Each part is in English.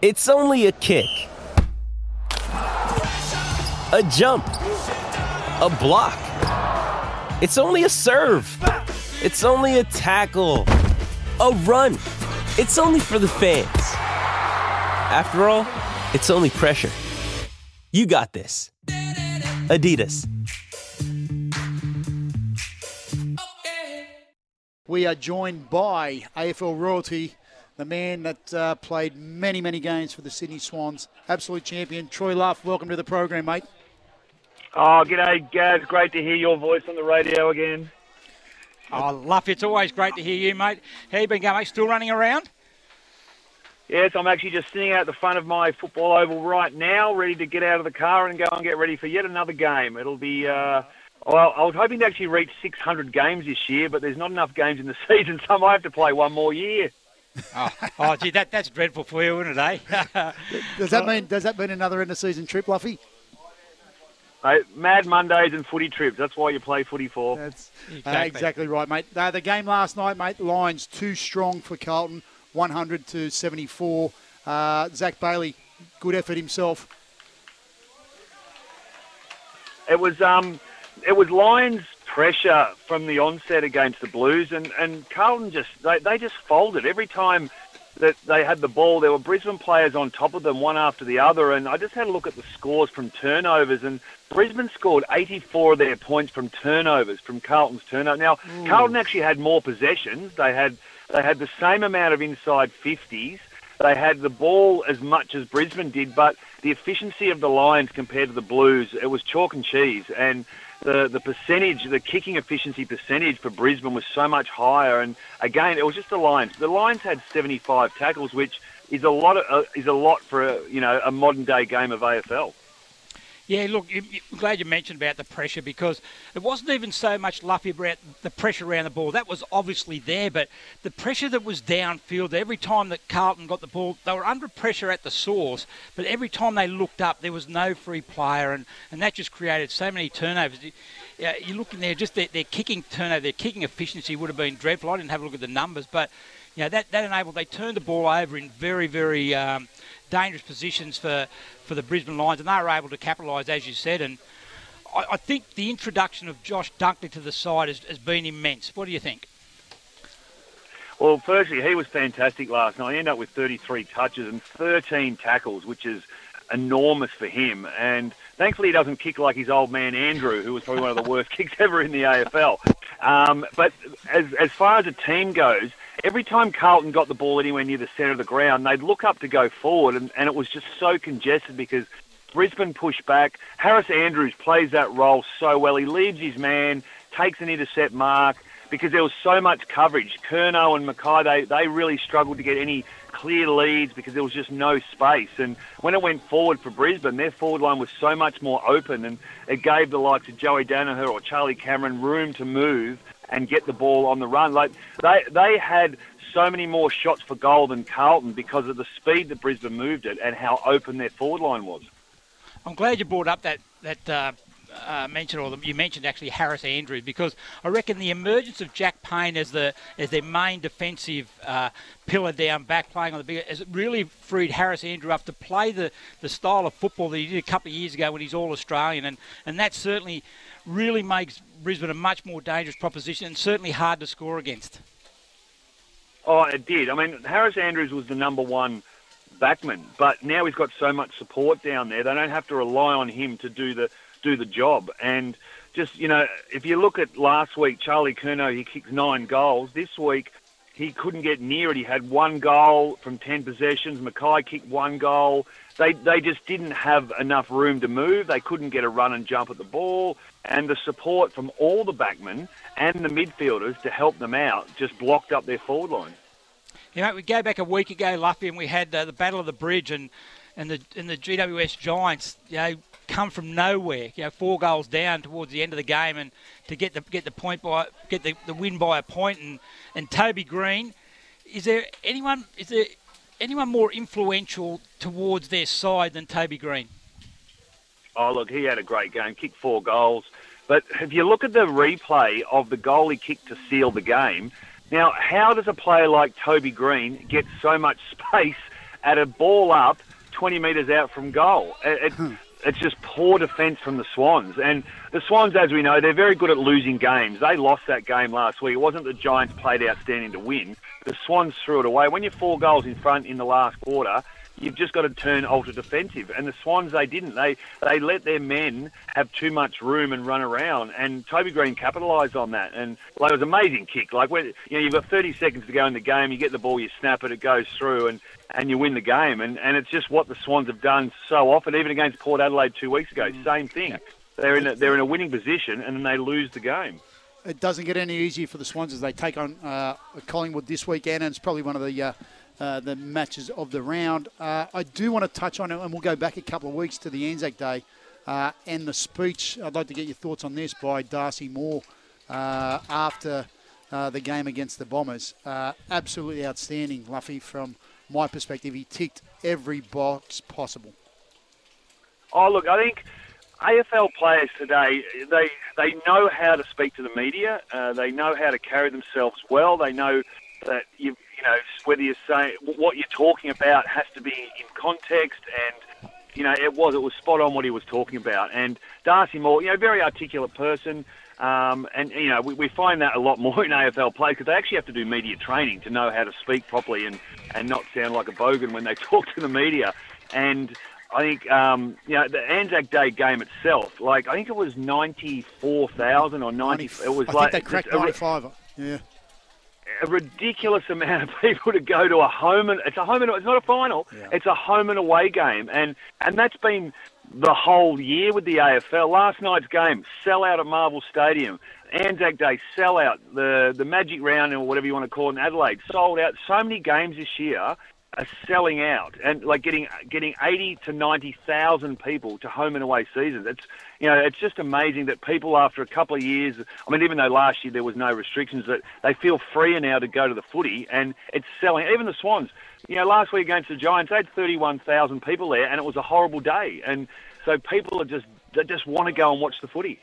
It's only a kick, a jump, a block. It's only a serve. It's only a tackle, a run. It's only for the fans. After all, it's only pressure. You got this. Adidas. We are joined by AFL royalty, the man that uh, played many, many games for the Sydney Swans, absolute champion, Troy Luff. Welcome to the program, mate. Oh, g'day, Gaz. Great to hear your voice on the radio again. Oh, Luff, it's always great to hear you, mate. How you been going, mate? Still running around? Yes, I'm actually just sitting out the front of my football oval right now, ready to get out of the car and go and get ready for yet another game. It'll be, uh, well, I was hoping to actually reach 600 games this year, but there's not enough games in the season, so I might have to play one more year. Oh, oh gee, that, that's dreadful for you, isn't it, eh? Does that mean does that mean another end of season trip, Luffy? Mate, Mad Mondays and footy trips. That's why you play footy for. That's uh, Exactly. exactly right, mate. Uh, the game last night, mate. Lions too strong for Carlton, 100 to 74. Uh, Zac Bailey, good effort himself. It was um, it was Lions pressure from the onset against the Blues, and and Carlton just they, they just folded every time that they had the ball. There were Brisbane players on top of them, one after the other, and I just had a look at the scores from turnovers, and Brisbane scored 84 of their points from turnovers from Carlton's turnover. Now Carlton actually had more possessions. They had they had the same amount of inside 50s. They had the ball as much as Brisbane did, but the efficiency of the Lions compared to the Blues, it was chalk and cheese. And the, the percentage, the kicking efficiency percentage for Brisbane was so much higher. And again, it was just the Lions. The Lions had 75 tackles, which is a lot. Of, uh, is a lot for a, you know a modern day game of AFL. Yeah, look, I'm glad you mentioned about the pressure because it wasn't even so much Luffy about the pressure around the ball. That was obviously there, but the pressure that was downfield, every time that Carlton got the ball, they were under pressure at the source, but every time they looked up, there was no free player, and, and that just created so many turnovers. You- you look in there, just their, their kicking turnover, their kicking efficiency would have been dreadful. I didn't have a look at the numbers, but you know, that, that enabled, they turned the ball over in very, very um, dangerous positions for, for the Brisbane Lions, and they were able to capitalise, as you said. And I, I think the introduction of Josh Dunkley to the side has, has been immense. What do you think? Well, firstly, he was fantastic last night. He ended up with 33 touches and 13 tackles, which is enormous for him. And thankfully, he doesn't kick like his old man Andrew, who was probably one of the worst kicks ever in the AFL. Um, but as, as far as a team goes, every time Carlton got the ball anywhere near the centre of the ground, they'd look up to go forward, and, and it was just so congested because Brisbane pushed back. Harris Andrews plays that role so well. He leaves his man, takes an intercept mark because there was so much coverage. Curnow and McKay, they, they really struggled to get any clear leads because there was just no space. And when it went forward for Brisbane, their forward line was so much more open and it gave the likes of Joey Daniher or Charlie Cameron room to move and get the ball on the run. Like they, they had so many more shots for goal than Carlton because of the speed that Brisbane moved it and how open their forward line was. I'm glad you brought up that that uh, uh, mention, or the, you mentioned actually Harris Andrews, because I reckon the emergence of Jack Payne as the as their main defensive uh, pillar down back, playing on the big, has really freed Harris Andrew up to play the, the style of football that he did a couple of years ago when he's all Australian, and and that certainly really makes Brisbane a much more dangerous proposition and certainly hard to score against. Oh, it did. I mean, Harris Andrews was the number one backman, but now he's got so much support down there. They don't have to rely on him to do the do the job. And just you know, if you look at last week, Charlie Curnow he kicked nine goals. This week he couldn't get near it. He had one goal from ten possessions. McKay kicked one goal. They they just didn't have enough room to move. They couldn't get a run and jump at the ball. And the support from all the backmen and the midfielders to help them out just blocked up their forward line. You know, we go back a week ago, Luffy, and we had uh, the Battle of the Bridge, and and the and the GWS Giants, you know, come from nowhere. You know, four goals down towards the end of the game, and to get the get the point by get the, the win by a point, and and Toby Greene, is there anyone is there anyone more influential towards their side than Toby Greene? Oh, look, he had a great game, kicked four goals. But if you look at the replay of the goal he kicked to seal the game, now, how does a player like Toby Greene get so much space at a ball up 20 metres out from goal. It, it, hmm. It's just poor defence from the Swans. And the Swans, as we know, they're very good at losing games. They lost that game last week. It wasn't the Giants played outstanding to win. The Swans threw it away. When you're four goals in front in the last quarter, you've just got to turn ultra defensive. And the Swans, they didn't. They they let their men have too much room and run around. And Toby Greene capitalised on that. And like, it was an amazing kick. Like when you know you've got 30 seconds to go in the game, you get the ball, you snap it, it goes through, and and you win the game. And and it's just what the Swans have done so often. Even against Port Adelaide two weeks ago, mm. same thing. They're in a, they're in a winning position, and then they lose the game it doesn't get any easier for the Swans as they take on uh, Collingwood this weekend, and it's probably one of the uh, uh, the matches of the round. Uh, I do want to touch on it, and we'll go back a couple of weeks to the Anzac Day uh, and the speech. I'd like to get your thoughts on this by Darcy Moore uh, after uh, the game against the Bombers. absolutely outstanding, Luffy, from my perspective. He ticked every box possible. Oh, look, I think AFL players today, they they know how to speak to the media. Uh, they know how to carry themselves well. They know that you you know, whether you say what you're talking about has to be in context and you know, it was it was spot on what he was talking about. And Darcy Moore, you know, very articulate person, um, and you know, we, we find that a lot more in AFL players because they actually have to do media training to know how to speak properly and and not sound like a bogan when they talk to the media. And I think um, you know the Anzac Day game itself, like I think it was ninety four thousand or ninety. it was I like they cracked ninety five. Yeah a ridiculous amount of people to go to a home and it's a home and it's not a final. Yeah. It's a home and away game, and and that's been the whole year with the AFL. Last night's game, sell out at Marvel Stadium. Anzac Day, sell out. The the Magic Round or whatever you want to call it in Adelaide, sold out. So many games this year are selling out and like getting getting eighty to ninety thousand people to home and away seasons. It's you know it's just amazing that people after a couple of years. I mean, even though last year there was no restrictions, that they feel freer now to go to the footy and it's selling. Even the Swans, you know, last week against the Giants, they had thirty one thousand people there, and it was a horrible day. And so people are just they just want to go and watch the footy.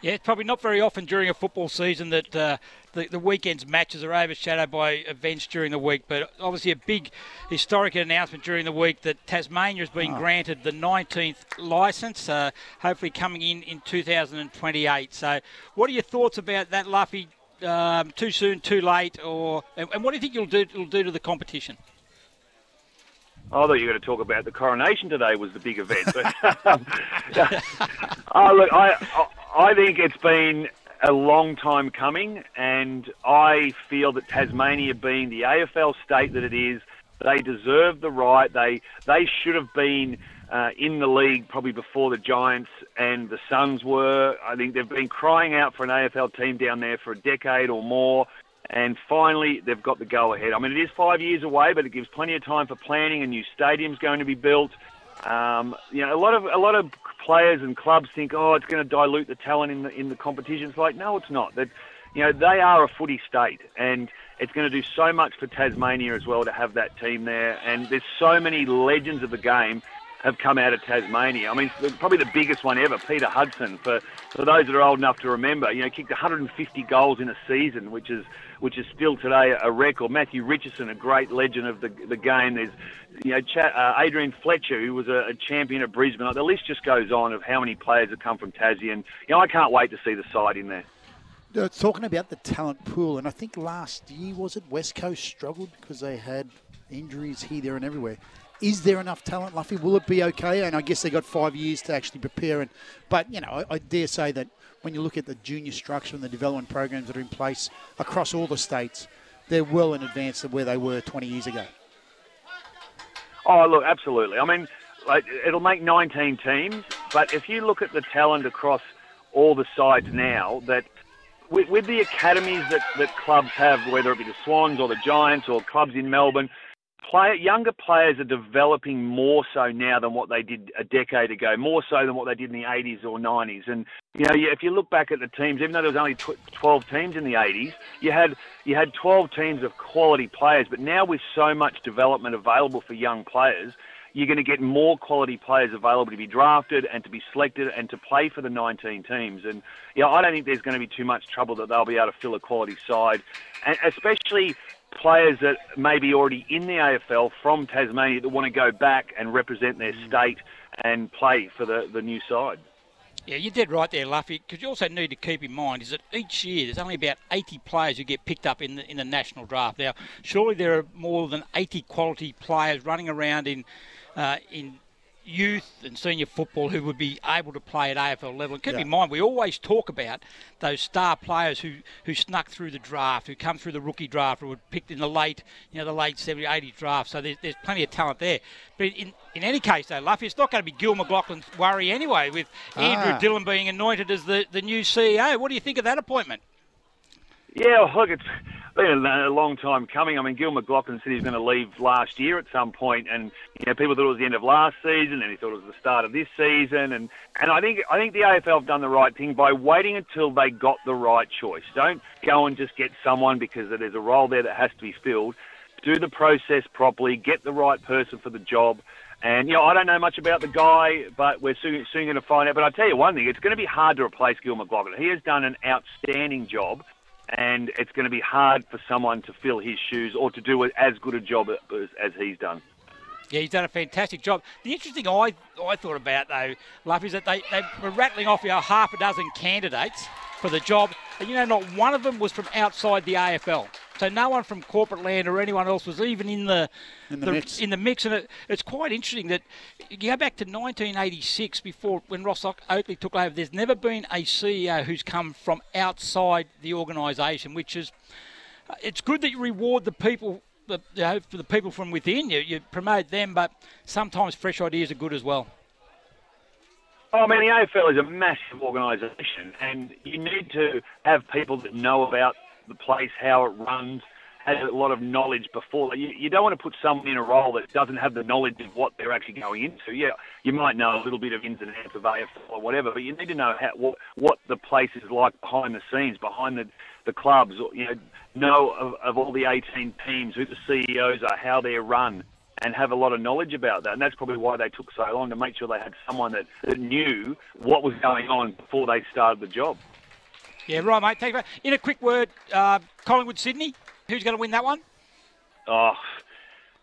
Yeah, it's probably not very often during a football season that uh, the, the weekend's matches are overshadowed by events during the week. But obviously, a big historic announcement during the week that Tasmania has been oh. granted the 19th licence, uh, hopefully coming in in 2028. So, what are your thoughts about that, Luffy? Um, too soon, too late, or and, and what do you think you'll do, it'll do to the competition? I thought you were going to talk about the coronation today was the big event. But, um, oh, look, I, I think it's been a long time coming, and I feel that Tasmania, being the AFL state that it is, they deserve the right. They they should have been uh, in the league probably before the Giants and the Suns were. I think they've been crying out for an AFL team down there for a decade or more. And finally, they've got the go ahead. I mean, it is five years away, but it gives plenty of time for planning. A new stadium's going to be built. Um, you know, a lot of a lot of players and clubs think, oh, it's going to dilute the talent in the in the competition. It's like, no, it's not. That you know, they are a footy state, and it's going to do so much for Tasmania as well to have that team there. And there's so many legends of the game have come out of Tasmania. I mean, probably the biggest one ever, Peter Hudson. For for those that are old enough to remember, you know, kicked 150 goals in a season, which is which is still today a record. Matthew Richardson, a great legend of the the game. There's you know Ch- uh, Adrian Fletcher, who was a, a champion at Brisbane. Like, the list just goes on of how many players have come from Tassie, and you know I can't wait to see the side in there. Uh, talking about the talent pool, and I think last year was it West Coast struggled because they had injuries here, there, and everywhere. Is there enough talent, Luffy? Will it be okay? And I guess they got five years to actually prepare. And but you know, I, I dare say that when you look at the junior structure and the development programs that are in place across all the states, they're well in advance of where they were 20 years ago. Oh, look, absolutely. I mean, like, it'll make 19 teams, but if you look at the talent across all the sides now, that with, with the academies that, that clubs have, whether it be the Swans or the Giants or clubs in Melbourne, younger players are developing more so now than what they did a decade ago, more so than what they did in the 80s or 90s. And you know, if you look back at the teams, even though there was only 12 teams in the 80s, you had you had 12 teams of quality players. But now with so much development available for young players, you're going to get more quality players available to be drafted and to be selected and to play for the 19 teams. And yeah, I don't think there's going to be too much trouble that they'll be able to fill a quality side, and especially players that may be already in the AFL from Tasmania that want to go back and represent their state and play for the, the new side. Yeah, you did right there, Luffy. Because you also need to keep in mind is that each year there's only about 80 players who get picked up in the in the national draft. Now, surely there are more than 80 quality players running around in uh, in youth and senior football who would be able to play at AFL level. And keep Yeah. in mind, we always talk about those star players who, who snuck through the draft, who come through the rookie draft, who were picked in the late, you know, the late 70, 80 draft. So there's, there's plenty of talent there. But in, in any case, though, Luffy, it's not going to be Gil McLachlan's worry anyway, with Andrew Ah. Dillon being anointed as the, the new CEO. What do you think of that appointment? Yeah, look, it's been a long time coming. I mean, Gil McLachlan said he was going to leave last year at some point, and you know, people thought it was the end of last season, and he thought it was the start of this season, and and I think I think the AFL have done the right thing by waiting until they got the right choice. Don't go and just get someone because there's a role there that has to be filled. Do the process properly, get the right person for the job. And you know, I don't know much about the guy, but we're soon, soon going to find out. But I tell you one thing: it's going to be hard to replace Gil McLachlan. He has done an outstanding job, and it's going to be hard for someone to fill his shoes or to do as good a job as, as he's done. Yeah, he's done a fantastic job. The interesting I, I thought about, though, Luff, is that they, they were rattling off you know, half a dozen candidates for the job, and you know, not one of them was from outside the AFL. So no one from corporate land or anyone else was even in the In the mix. In the mix, and it, it's quite interesting that you go back to 1986, before when Ross Oak- Oakley took over. There's never been a CEO who's come from outside the organisation, which is uh, it's good that you reward the people, the, you know, for the people from within. You, you promote them, but sometimes fresh ideas are good as well. Oh, I mean, the AFL is a massive organisation, and you need to have people that know about the place, how it runs, has a lot of knowledge before. You, you don't want to put someone in a role that doesn't have the knowledge of what they're actually going into. Yeah, you might know a little bit of ins and outs of AFL or whatever, but you need to know how, what, what the place is like behind the scenes, behind the, the clubs. Or, you know, know of, of all the 18 teams, who the CEOs are, how they're run and have a lot of knowledge about that. And that's probably why they took so long to make sure they had someone that, that knew what was going on before they started the job. Yeah, right, mate. Thank you. In a quick word, uh, Collingwood Sydney, who's going to win that one? Oh,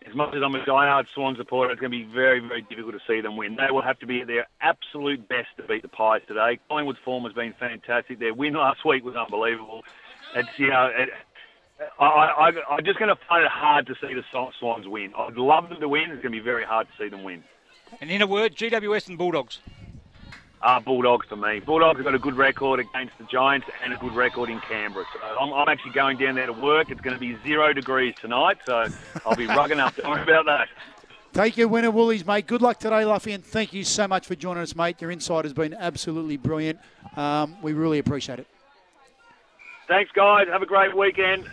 as much as I'm a diehard Swan supporter, it's going to be very, very difficult to see them win. They will have to be at their absolute best to beat the Pies today. Collingwood's form has been fantastic. Their win last week was unbelievable. It's, you know, it, I, I, I'm just going to find it hard to see the Swans win. I'd love them to win. It's going to be very hard to see them win. And in a word, GWS and Bulldogs. Uh, Bulldogs for me. Bulldogs have got a good record against the Giants and a good record in Canberra. So I'm, I'm actually going down there to work. It's going to be zero degrees tonight, so I'll be rugging up. Don't worry about that. Take your winner, Woolies, mate. Good luck today, Luffy, and thank you so much for joining us, mate. Your insight has been absolutely brilliant. Um, we really appreciate it. Thanks, guys. Have a great weekend.